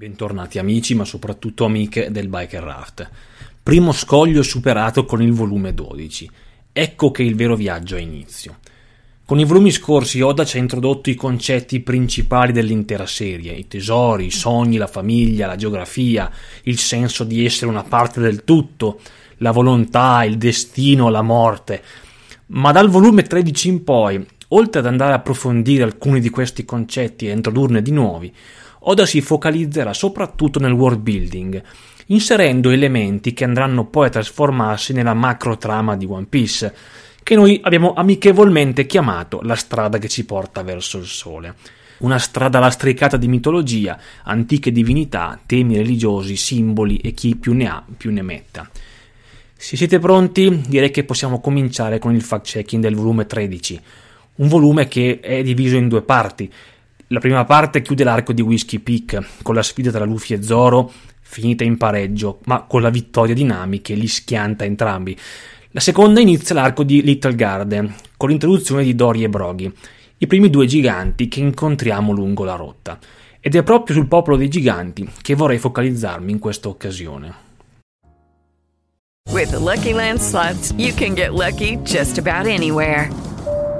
Bentornati amici, ma soprattutto amiche del Biker Raft. Primo scoglio superato con il volume 12. Ecco che il vero viaggio ha inizio. Con i volumi scorsi Oda ci ha introdotto i concetti principali dell'intera serie, i tesori, i sogni, la famiglia, la geografia, il senso di essere una parte del tutto, la volontà, il destino, la morte. Ma dal volume 13 in poi, oltre ad andare a approfondire alcuni di questi concetti e introdurne di nuovi, Oda si focalizzerà soprattutto nel world building, inserendo elementi che andranno poi a trasformarsi nella macro trama di One Piece, che noi abbiamo amichevolmente chiamato la strada che ci porta verso il sole. Una strada lastricata di mitologia, antiche divinità, temi religiosi, simboli e chi più ne ha più ne metta. Se siete pronti, direi che possiamo cominciare con il fact-checking del volume 13, un volume che è diviso in due parti. La prima parte chiude l'arco di Whiskey Peak con la sfida tra Luffy e Zoro, finita in pareggio, ma con la vittoria di Nami che li schianta entrambi. La seconda inizia l'arco di Little Garden, con l'introduzione di Dory e Broghi, i primi due giganti che incontriamo lungo la rotta. Ed è proprio sul popolo dei giganti che vorrei focalizzarmi in questa occasione. With the Lucky Land slots, you can get lucky just about anywhere.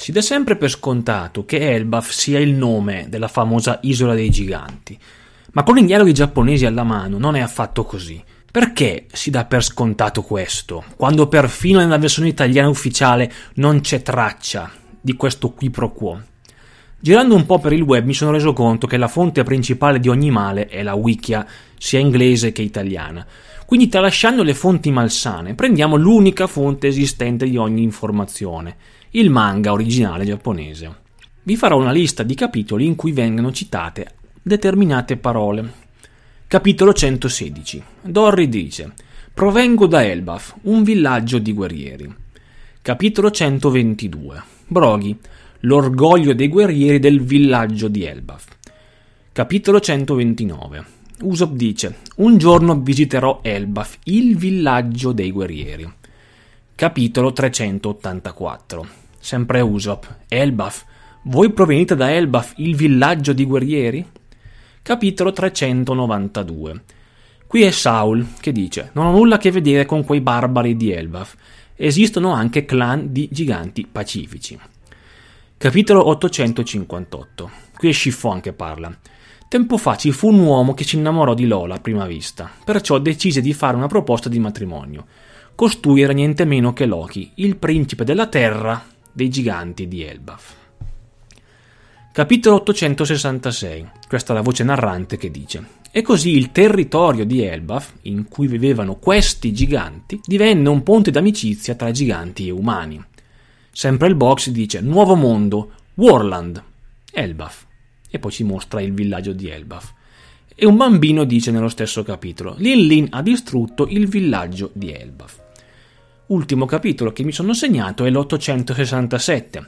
Si dà sempre per scontato che Elbaf sia il nome della famosa Isola dei Giganti, ma con i dialoghi giapponesi alla mano non è affatto così. Perché si dà per scontato questo, quando perfino nella versione italiana ufficiale non c'è traccia di questo qui pro quo? Girando un po' per il web mi sono reso conto che la fonte principale di ogni male è la wikia, sia inglese che italiana. Quindi tralasciando le fonti malsane, prendiamo l'unica fonte esistente di ogni informazione, il manga originale giapponese. Vi farò una lista di capitoli in cui vengono citate determinate parole. Capitolo 116. Dorry dice: Provengo da Elbaf, un villaggio di guerrieri. Capitolo 122. Broghi, l'orgoglio dei guerrieri del villaggio di Elbaf. Capitolo 129. Usopp dice: Un giorno visiterò Elbaf, il villaggio dei guerrieri. Capitolo 384. Sempre Usopp. Elbaf. Voi provenite da Elbaf, il villaggio di guerrieri? Capitolo 392. Qui è Saul che dice: Non ho nulla a che vedere con quei barbari di Elbaf. Esistono anche clan di giganti pacifici. Capitolo 858. Qui è Chiffon che parla. Tempo fa ci fu un uomo che si innamorò di Lola a prima vista, perciò decise di fare una proposta di matrimonio. Costui era niente meno che Loki, il principe della terra dei giganti di Elbaf. Capitolo 866. Questa è la voce narrante che dice: E così il territorio di Elbaf, in cui vivevano questi giganti, divenne un ponte d'amicizia tra giganti e umani. Sempre il box dice: Nuovo mondo, Warland, Elbaf. E poi ci mostra il villaggio di Elbaf. E un bambino dice nello stesso capitolo: Lin Lin ha distrutto il villaggio di Elbaf. Ultimo capitolo che mi sono segnato è l'867.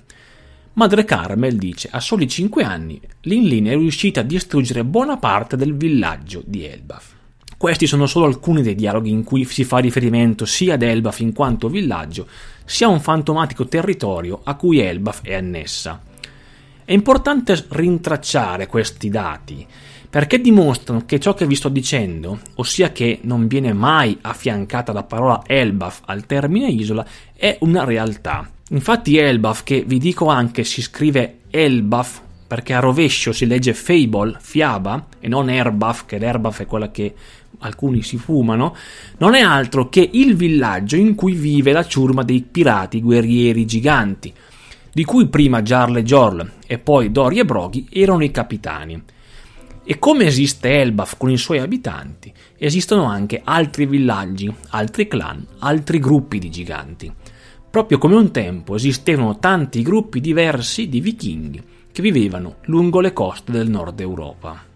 Madre Carmel dice: A soli 5 anni Lin Lin è riuscita a distruggere buona parte del villaggio di Elbaf. Questi sono solo alcuni dei dialoghi in cui si fa riferimento sia ad Elbaf in quanto villaggio, sia a un fantomatico territorio a cui Elbaf è annessa. È importante rintracciare questi dati perché dimostrano che ciò che vi sto dicendo, ossia che non viene mai affiancata la parola Elbaf al termine isola, è una realtà. Infatti Elbaf, che vi dico anche si scrive Elbaf, perché a rovescio si legge Fable, fiaba, e non Erbaf, che l'Erbaf è quella che alcuni si fumano, non è altro che il villaggio in cui vive la ciurma dei pirati guerrieri giganti, di cui prima Jarle Jorl e poi Dori e Broghi erano i capitani. E come esiste Elbaf con i suoi abitanti, esistono anche altri villaggi, altri clan, altri gruppi di giganti. Proprio come un tempo esistevano tanti gruppi diversi di vichinghi che vivevano lungo le coste del nord Europa.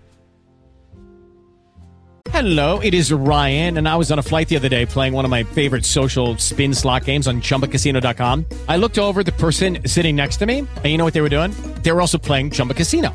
Hello, it is Ryan, and I was on a flight the other day playing one of my favorite social spin slot games on chumbacasino.com. I looked over the person sitting next to me, and you know what they were doing? They were also playing Chumba Casino.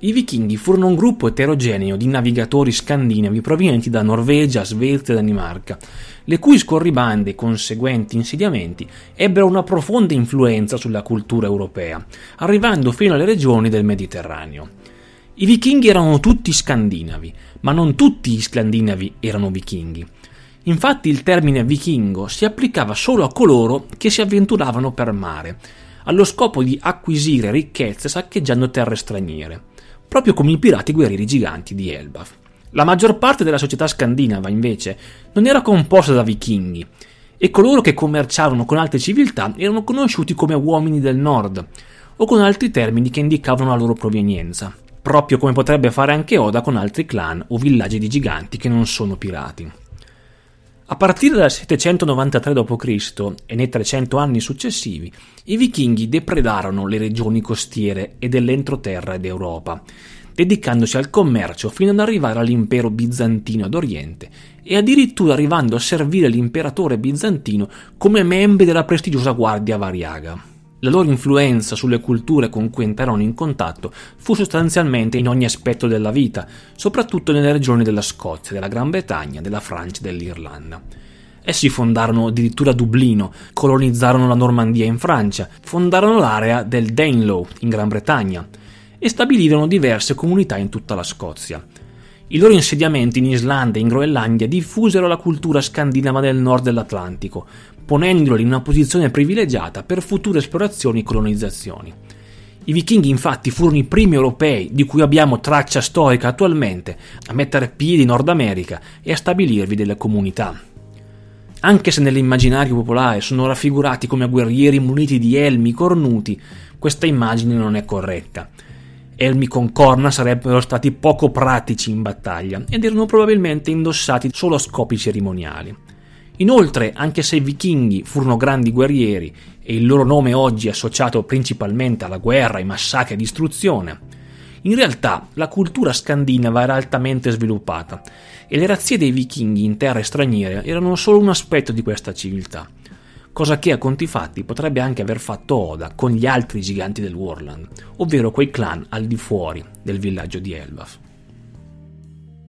I vichinghi furono un gruppo eterogeneo di navigatori scandinavi provenienti da Norvegia, Svezia e Danimarca, le cui scorribande e conseguenti insediamenti ebbero una profonda influenza sulla cultura europea, arrivando fino alle regioni del Mediterraneo. I vichinghi erano tutti scandinavi, ma non tutti gli scandinavi erano vichinghi. Infatti il termine vichingo si applicava solo a coloro che si avventuravano per mare, allo scopo di acquisire ricchezze saccheggiando terre straniere proprio come i pirati guerrieri giganti di Elbaf. La maggior parte della società scandinava, invece, non era composta da vichinghi, e coloro che commerciavano con altre civiltà erano conosciuti come uomini del nord, o con altri termini che indicavano la loro provenienza, proprio come potrebbe fare anche Oda con altri clan o villaggi di giganti che non sono pirati. A partire dal 793 d.C. e nei 300 anni successivi, i vichinghi depredarono le regioni costiere e dell'entroterra ed Europa, dedicandosi al commercio fino ad arrivare all'impero bizantino ad oriente e addirittura arrivando a servire l'imperatore bizantino come membri della prestigiosa guardia variaga. La loro influenza sulle culture con cui entrarono in contatto fu sostanzialmente in ogni aspetto della vita, soprattutto nelle regioni della Scozia, della Gran Bretagna, della Francia e dell'Irlanda. Essi fondarono addirittura Dublino, colonizzarono la Normandia in Francia, fondarono l'area del Danelaw in Gran Bretagna e stabilirono diverse comunità in tutta la Scozia. I loro insediamenti in Islanda e in Groenlandia diffusero la cultura scandinava del nord dell'Atlantico, ponendoli in una posizione privilegiata per future esplorazioni e colonizzazioni. I vichinghi infatti furono i primi europei di cui abbiamo traccia storica attualmente a mettere piedi in Nord America e a stabilirvi delle comunità. Anche se nell'immaginario popolare sono raffigurati come guerrieri muniti di elmi cornuti, questa immagine non è corretta. Elmi con corna sarebbero stati poco pratici in battaglia ed erano probabilmente indossati solo a scopi cerimoniali. Inoltre, anche se i vichinghi furono grandi guerrieri e il loro nome oggi è associato principalmente alla guerra, ai massacri e distruzione, in realtà la cultura scandinava era altamente sviluppata e le razzie dei vichinghi in terre straniere erano solo un aspetto di questa civiltà, cosa che a conti fatti potrebbe anche aver fatto Oda con gli altri giganti del Warland, ovvero quei clan al di fuori del villaggio di Elbaf.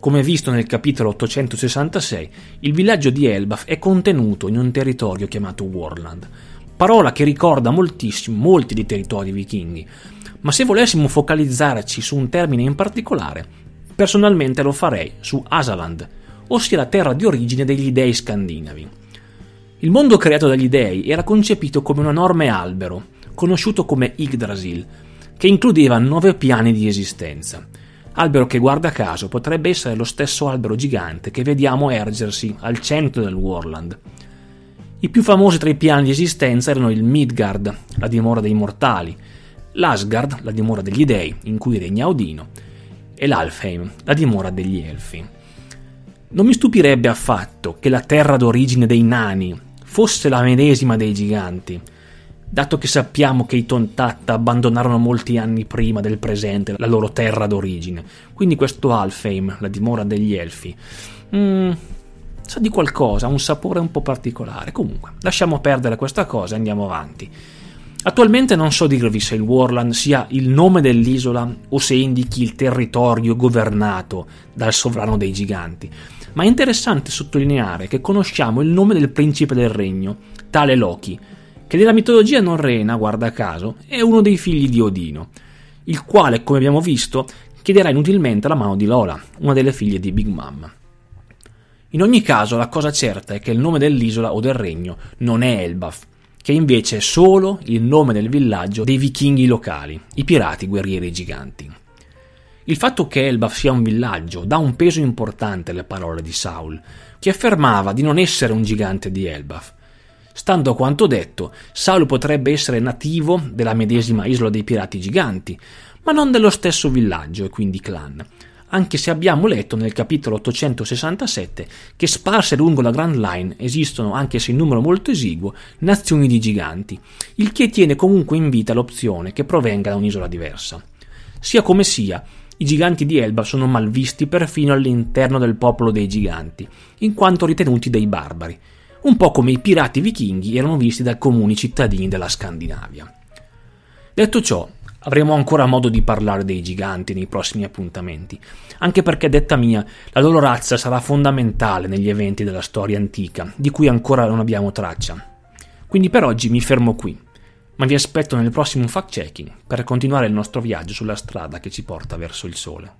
Come visto nel capitolo 866, il villaggio di Elbaf è contenuto in un territorio chiamato Warland, parola che ricorda moltissimo molti dei territori vichinghi, ma se volessimo focalizzarci su un termine in particolare, personalmente lo farei su Asaland, ossia la terra di origine degli dei scandinavi. Il mondo creato dagli dei era concepito come un enorme albero, conosciuto come Yggdrasil, che includeva nove piani di esistenza – albero che guarda caso potrebbe essere lo stesso albero gigante che vediamo ergersi al centro del Warland. I più famosi tra i piani di esistenza erano il Midgard, la dimora dei mortali, l'Asgard, la dimora degli dei, in cui regna Odino, e l'Alfheim, la dimora degli elfi. Non mi stupirebbe affatto che la terra d'origine dei nani fosse la medesima dei giganti, dato che sappiamo che i Tontatta abbandonarono molti anni prima del presente la loro terra d'origine. Quindi questo Alfheim, la dimora degli Elfi, mm, sa di qualcosa, ha un sapore un po' particolare. Comunque, lasciamo perdere questa cosa e andiamo avanti. Attualmente non so dirvi se il Warland sia il nome dell'isola o se indichi il territorio governato dal sovrano dei giganti, ma è interessante sottolineare che conosciamo il nome del principe del regno, tale Loki, che nella mitologia norrena, guarda caso, è uno dei figli di Odino, il quale, come abbiamo visto, chiederà inutilmente la mano di Lola, una delle figlie di Big Mom. In ogni caso, la cosa certa è che il nome dell'isola o del regno non è Elbaf, che invece è solo il nome del villaggio dei vichinghi locali, i pirati guerrieri giganti. Il fatto che Elbaf sia un villaggio dà un peso importante alle parole di Saul, che affermava di non essere un gigante di Elbaf, Stando a quanto detto, Saulo potrebbe essere nativo della medesima isola dei pirati giganti, ma non dello stesso villaggio e quindi clan, anche se abbiamo letto nel capitolo 867 che sparse lungo la Grand Line esistono, anche se in numero molto esiguo, nazioni di giganti, il che tiene comunque in vita l'opzione che provenga da un'isola diversa. Sia come sia, i giganti di Elba sono malvisti perfino all'interno del popolo dei giganti, in quanto ritenuti dei barbari, un po' come i pirati vichinghi erano visti dai comuni cittadini della Scandinavia. Detto ciò, avremo ancora modo di parlare dei giganti nei prossimi appuntamenti, anche perché, detta mia, la loro razza sarà fondamentale negli eventi della storia antica, di cui ancora non abbiamo traccia. Quindi per oggi mi fermo qui, ma vi aspetto nel prossimo fact-checking per continuare il nostro viaggio sulla strada che ci porta verso il sole.